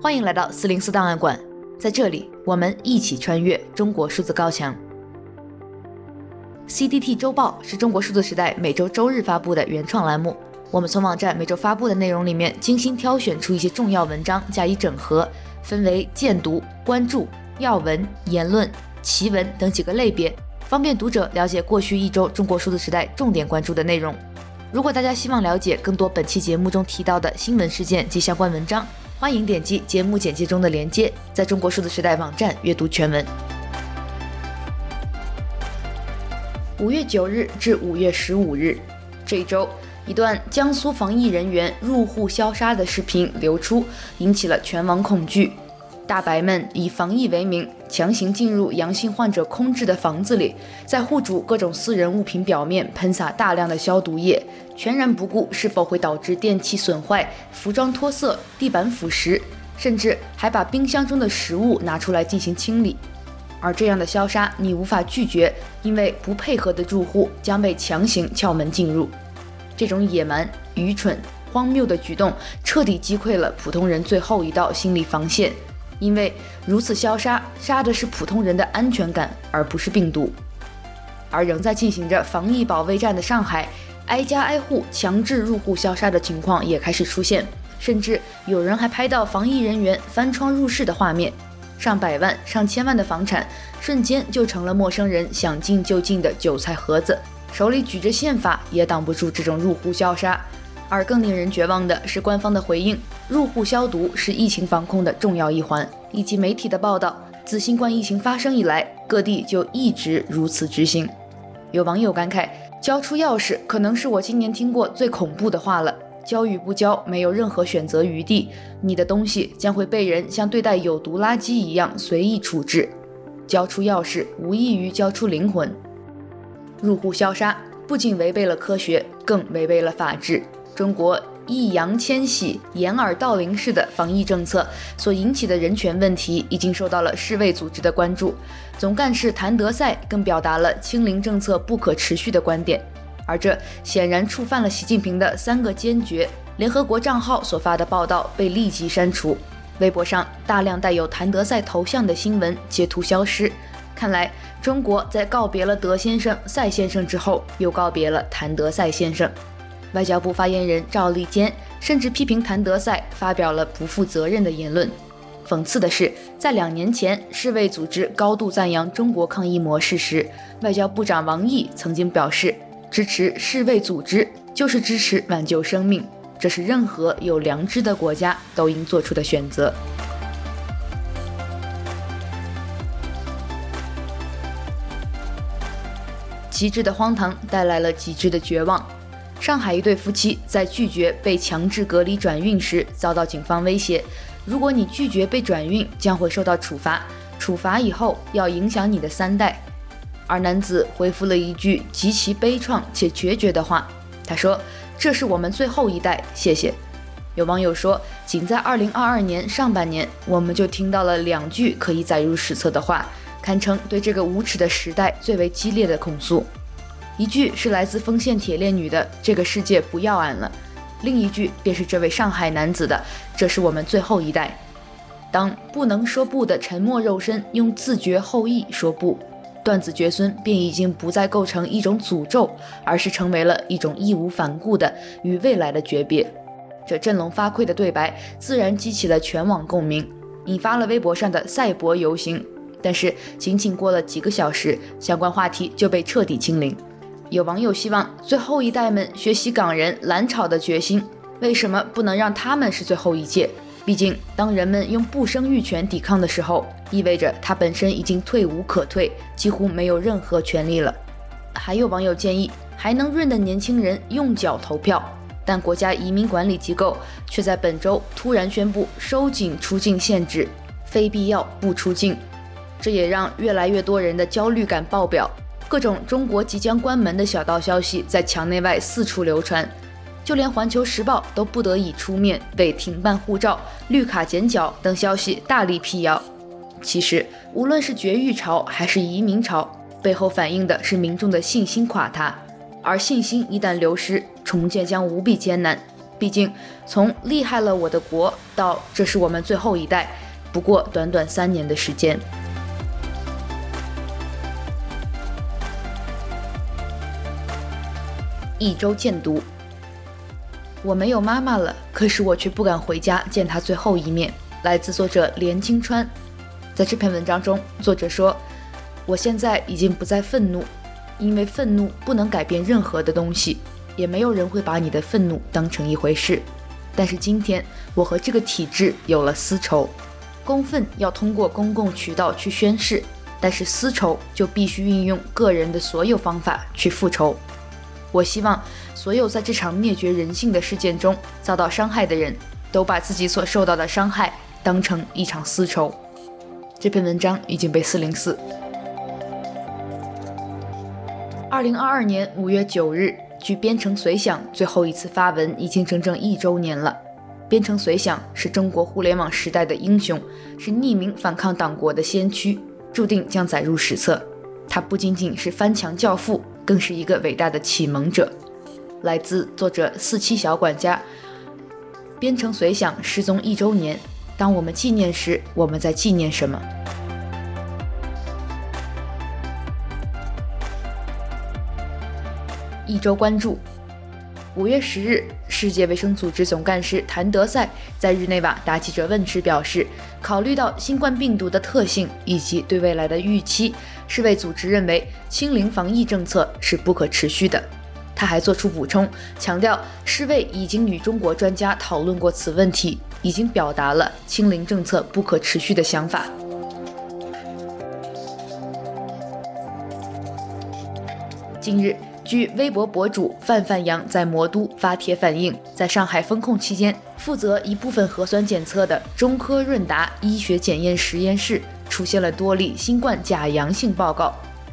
欢迎来到四零四档案馆，在这里我们一起穿越中国数字高墙。CDT 周报是中国数字时代每周周日发布的原创栏目。我们从网站每周发布的内容里面精心挑选出一些重要文章加以整合，分为荐读、关注、要闻、言论、奇闻等几个类别，方便读者了解过去一周中国数字时代重点关注的内容。如果大家希望了解更多本期节目中提到的新闻事件及相关文章，欢迎点击节目简介中的链接，在中国数字时代网站阅读全文。五月九日至五月十五日，这一周。一段江苏防疫人员入户消杀的视频流出，引起了全网恐惧。大白们以防疫为名，强行进入阳性患者空置的房子里，在户主各种私人物品表面喷洒大量的消毒液，全然不顾是否会导致电器损坏、服装脱色、地板腐蚀，甚至还把冰箱中的食物拿出来进行清理。而这样的消杀，你无法拒绝，因为不配合的住户将被强行撬门进入。这种野蛮、愚蠢、荒谬的举动，彻底击溃了普通人最后一道心理防线。因为如此消杀，杀的是普通人的安全感，而不是病毒。而仍在进行着防疫保卫战的上海，挨家挨户强制入户消杀的情况也开始出现，甚至有人还拍到防疫人员翻窗入室的画面。上百万、上千万的房产，瞬间就成了陌生人想进就进的韭菜盒子。手里举着宪法也挡不住这种入户消杀，而更令人绝望的是官方的回应：入户消毒是疫情防控的重要一环，以及媒体的报道。自新冠疫情发生以来，各地就一直如此执行。有网友感慨：“交出钥匙可能是我今年听过最恐怖的话了。交与不交没有任何选择余地，你的东西将会被人像对待有毒垃圾一样随意处置。交出钥匙无异于交出灵魂。”入户消杀不仅违背了科学，更违背了法治。中国易烊千玺、掩耳盗铃式的防疫政策所引起的人权问题，已经受到了世卫组织的关注。总干事谭德赛更表达了清零政策不可持续的观点，而这显然触犯了习近平的三个坚决。联合国账号所发的报道被立即删除，微博上大量带有谭德赛头像的新闻截图消失。看来，中国在告别了德先生、赛先生之后，又告别了谭德赛先生。外交部发言人赵立坚甚至批评谭德赛发表了不负责任的言论。讽刺的是，在两年前世卫组织高度赞扬中国抗疫模式时，外交部长王毅曾经表示，支持世卫组织就是支持挽救生命，这是任何有良知的国家都应做出的选择。极致的荒唐带来了极致的绝望。上海一对夫妻在拒绝被强制隔离转运时，遭到警方威胁：如果你拒绝被转运，将会受到处罚，处罚以后要影响你的三代。而男子回复了一句极其悲怆且决绝的话，他说：“这是我们最后一代，谢谢。”有网友说，仅在2022年上半年，我们就听到了两句可以载入史册的话。堪称对这个无耻的时代最为激烈的控诉。一句是来自丰县铁链女的“这个世界不要俺了”，另一句便是这位上海男子的“这是我们最后一代”。当不能说不的沉默肉身用自觉后裔说不，断子绝孙便已经不再构成一种诅咒，而是成为了一种义无反顾的与未来的诀别。这振聋发聩的对白自然激起了全网共鸣，引发了微博上的赛博游行。但是，仅仅过了几个小时，相关话题就被彻底清零。有网友希望最后一代们学习港人揽炒的决心，为什么不能让他们是最后一届？毕竟，当人们用不生育权抵抗的时候，意味着他本身已经退无可退，几乎没有任何权利了。还有网友建议，还能润的年轻人用脚投票，但国家移民管理机构却在本周突然宣布收紧出境限制，非必要不出境。这也让越来越多人的焦虑感爆表，各种中国即将关门的小道消息在墙内外四处流传，就连《环球时报》都不得已出面为停办护照、绿卡减缴等消息大力辟谣。其实，无论是绝育潮还是移民潮，背后反映的是民众的信心垮塌，而信心一旦流失，重建将无比艰难。毕竟从厉害了我的国到这是我们最后一代，不过短短三年的时间。一周见读。我没有妈妈了，可是我却不敢回家见她最后一面。来自作者连金川。在这篇文章中，作者说：“我现在已经不再愤怒，因为愤怒不能改变任何的东西，也没有人会把你的愤怒当成一回事。但是今天，我和这个体制有了私仇。公愤要通过公共渠道去宣誓，但是私仇就必须运用个人的所有方法去复仇。”我希望所有在这场灭绝人性的事件中遭到伤害的人都把自己所受到的伤害当成一场私仇。这篇文章已经被四零四。二零二二年五月九日，距边城随想最后一次发文已经整整一周年了。边城随想是中国互联网时代的英雄，是匿名反抗党国的先驱，注定将载入史册。他不仅仅是翻墙教父。更是一个伟大的启蒙者。来自作者四七小管家。边城随想失踪一周年，当我们纪念时，我们在纪念什么？一周关注。五月十日，世界卫生组织总干事谭德赛在日内瓦答记者问时表示，考虑到新冠病毒的特性以及对未来的预期。世卫组织认为，清零防疫政策是不可持续的。他还做出补充，强调世卫已经与中国专家讨论过此问题，已经表达了清零政策不可持续的想法。近日，据微博博主范范阳在魔都发帖反映，在上海封控期间，负责一部分核酸检测的中科润达医学检验实验室。出现了多例新冠假阳性报告，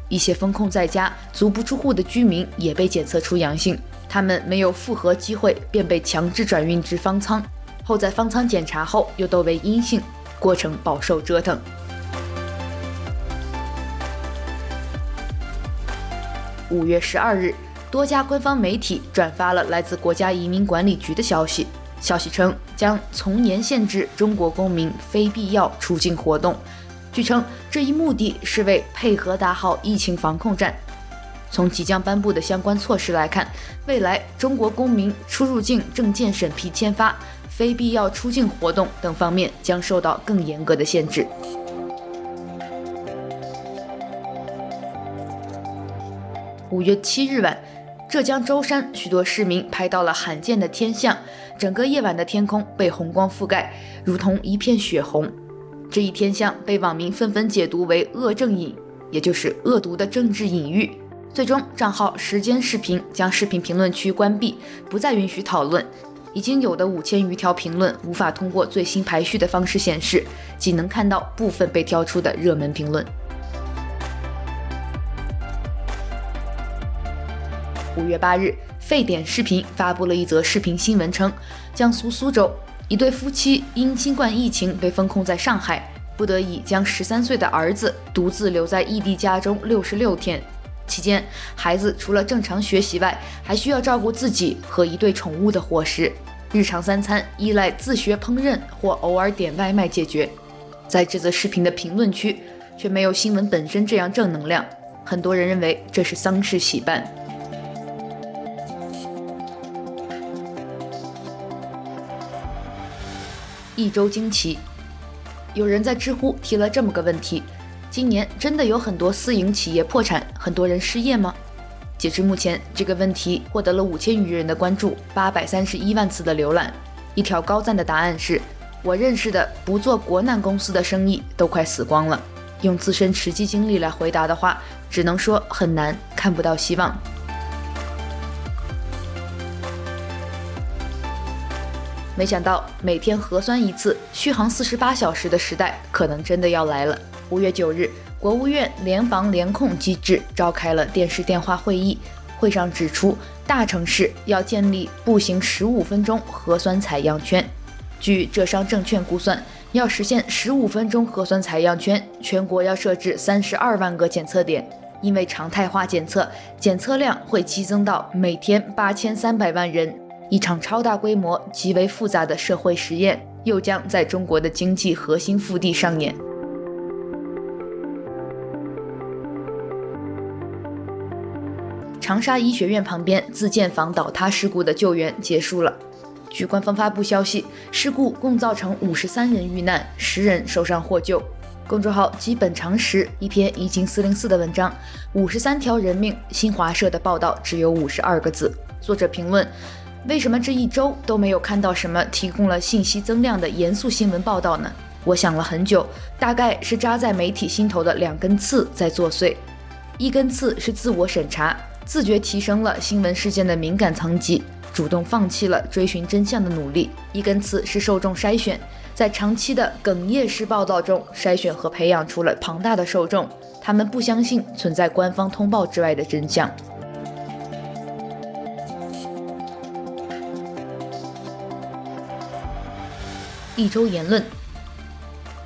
一些封控在家、足不出户的居民也被检测出阳性，他们没有复核机会，便被强制转运至方舱，后在方舱检查后又都为阴性，过程饱受折腾。五月十二日，多家官方媒体转发了来自国家移民管理局的消息，消息称将从严限制中国公民非必要出境活动。据称，这一目的是为配合打好疫情防控战。从即将颁布的相关措施来看，未来中国公民出入境证件审批签发、非必要出境活动等方面将受到更严格的限制。五月七日晚，浙江舟山许多市民拍到了罕见的天象，整个夜晚的天空被红光覆盖，如同一片血红。这一天象被网民纷纷解读为恶政隐，也就是恶毒的政治隐喻。最终，账号时间视频将视频评论区关闭，不再允许讨论。已经有的五千余条评论无法通过最新排序的方式显示，仅能看到部分被挑出的热门评论。五月八日，沸点视频发布了一则视频新闻称，江苏苏州。一对夫妻因新冠疫情被封控在上海，不得已将十三岁的儿子独自留在异地家中六十六天。期间，孩子除了正常学习外，还需要照顾自己和一对宠物的伙食，日常三餐依赖自学烹饪或偶尔点外卖解决。在这则视频的评论区，却没有新闻本身这样正能量。很多人认为这是丧事喜办。一周惊奇，有人在知乎提了这么个问题：今年真的有很多私营企业破产，很多人失业吗？截至目前，这个问题获得了五千余人的关注，八百三十一万次的浏览。一条高赞的答案是：我认识的不做国难公司的生意都快死光了。用自身实际经历来回答的话，只能说很难，看不到希望。没想到每天核酸一次，续航四十八小时的时代可能真的要来了。五月九日，国务院联防联控机制召开了电视电话会议，会上指出，大城市要建立步行十五分钟核酸采样圈。据浙商证券估算，要实现十五分钟核酸采样圈，全国要设置三十二万个检测点。因为常态化检测，检测量会激增到每天八千三百万人。一场超大规模、极为复杂的社会实验又将在中国的经济核心腹地上演。长沙医学院旁边自建房倒塌事故的救援结束了。据官方发布消息，事故共造成五十三人遇难，十人受伤获救。公众号基本常识一篇已经四零四的文章，五十三条人命。新华社的报道只有五十二个字。作者评论：为什么这一周都没有看到什么提供了信息增量的严肃新闻报道呢？我想了很久，大概是扎在媒体心头的两根刺在作祟。一根刺是自我审查。自觉提升了新闻事件的敏感层级，主动放弃了追寻真相的努力。一根刺是受众筛选，在长期的哽咽式报道中筛选和培养出了庞大的受众，他们不相信存在官方通报之外的真相。一周言论，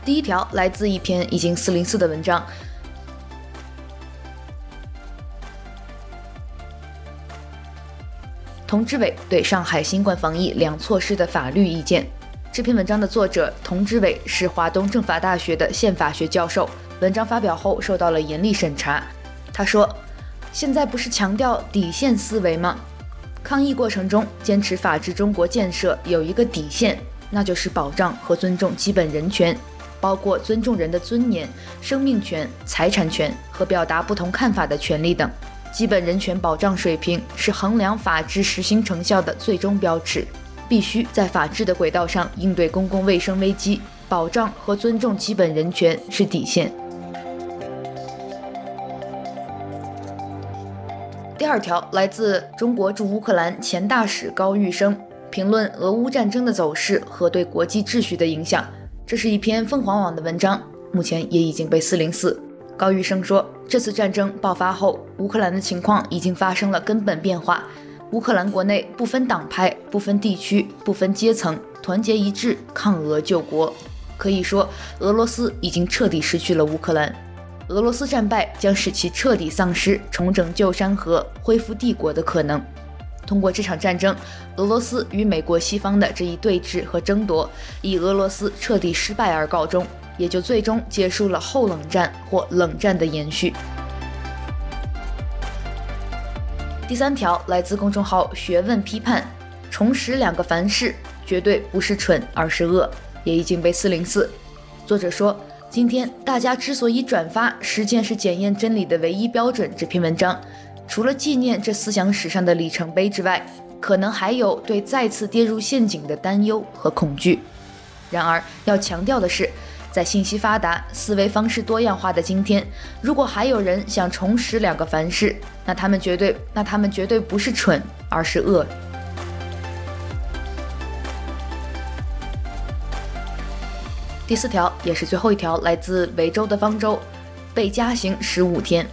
第一条来自一篇已经四零四的文章。童志伟对上海新冠防疫两措施的法律意见。这篇文章的作者童志伟是华东政法大学的宪法学教授。文章发表后受到了严厉审查。他说：“现在不是强调底线思维吗？抗疫过程中坚持法治中国建设有一个底线，那就是保障和尊重基本人权，包括尊重人的尊严、生命权、财产权和表达不同看法的权利等。”基本人权保障水平是衡量法治实行成效的最终标尺，必须在法治的轨道上应对公共卫生危机，保障和尊重基本人权是底线。第二条来自中国驻乌克兰前大使高玉生，评论俄乌战争的走势和对国际秩序的影响。这是一篇凤凰网的文章，目前也已经被四零四。高玉生说，这次战争爆发后，乌克兰的情况已经发生了根本变化。乌克兰国内不分党派、不分地区、不分阶层，团结一致抗俄救国。可以说，俄罗斯已经彻底失去了乌克兰。俄罗斯战败将使其彻底丧失重整旧山河、恢复帝国的可能。通过这场战争，俄罗斯与美国西方的这一对峙和争夺，以俄罗斯彻底失败而告终。也就最终结束了后冷战或冷战的延续。第三条来自公众号“学问批判”，重拾两个凡是，绝对不是蠢，而是恶，也已经被四零四。作者说，今天大家之所以转发“实践是检验真理的唯一标准”这篇文章，除了纪念这思想史上的里程碑之外，可能还有对再次跌入陷阱的担忧和恐惧。然而，要强调的是。在信息发达、思维方式多样化的今天，如果还有人想重拾两个凡是，那他们绝对，那他们绝对不是蠢，而是恶。第四条也是最后一条，来自维州的方舟，被加刑十五天。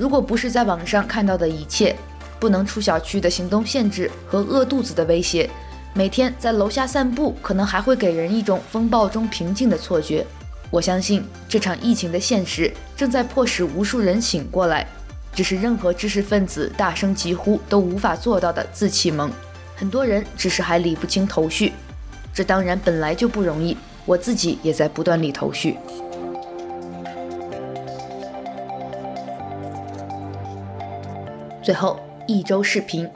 如果不是在网上看到的一切，不能出小区的行动限制和饿肚子的威胁。每天在楼下散步，可能还会给人一种风暴中平静的错觉。我相信这场疫情的现实正在迫使无数人醒过来，这是任何知识分子大声疾呼都无法做到的自启蒙。很多人只是还理不清头绪，这当然本来就不容易，我自己也在不断理头绪。最后一周视频。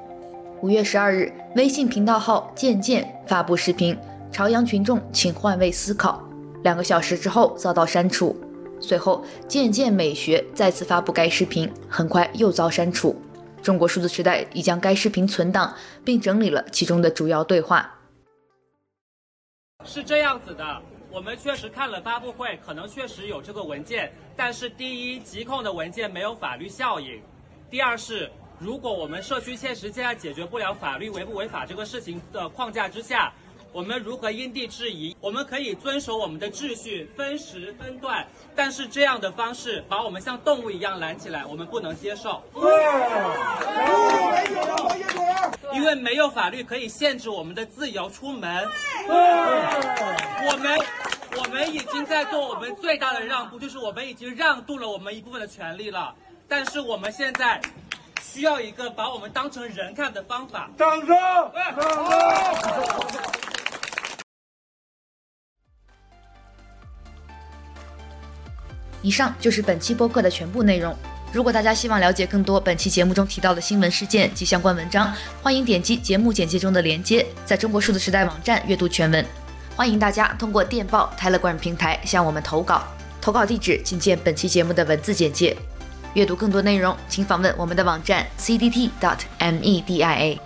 五月十二日，微信频道号“渐渐”发布视频，朝阳群众请换位思考。两个小时之后遭到删除。随后，渐渐美学再次发布该视频，很快又遭删除。中国数字时代已将该视频存档，并整理了其中的主要对话。是这样子的，我们确实看了发布会，可能确实有这个文件，但是第一，疾控的文件没有法律效应；第二是。如果我们社区现实现在解决不了法律违不违法这个事情的框架之下，我们如何因地制宜？我们可以遵守我们的秩序，分时分段，但是这样的方式把我们像动物一样拦起来，我们不能接受。因为没有法律可以限制我们的自由出门。我们我们已经在做我们最大的让步，就是我们已经让渡了我们一部分的权利了，但是我们现在。需要一个把我们当成人看的方法。掌声！掌声！以上就是本期播客的全部内容。如果大家希望了解更多本期节目中提到的新闻事件及相关文章，欢迎点击节目简介中的链接，在中国数字时代网站阅读全文。欢迎大家通过电报 Telegram 平台向我们投稿，投稿地址请见本期节目的文字简介。阅读更多内容，请访问我们的网站 cdt.dot.media。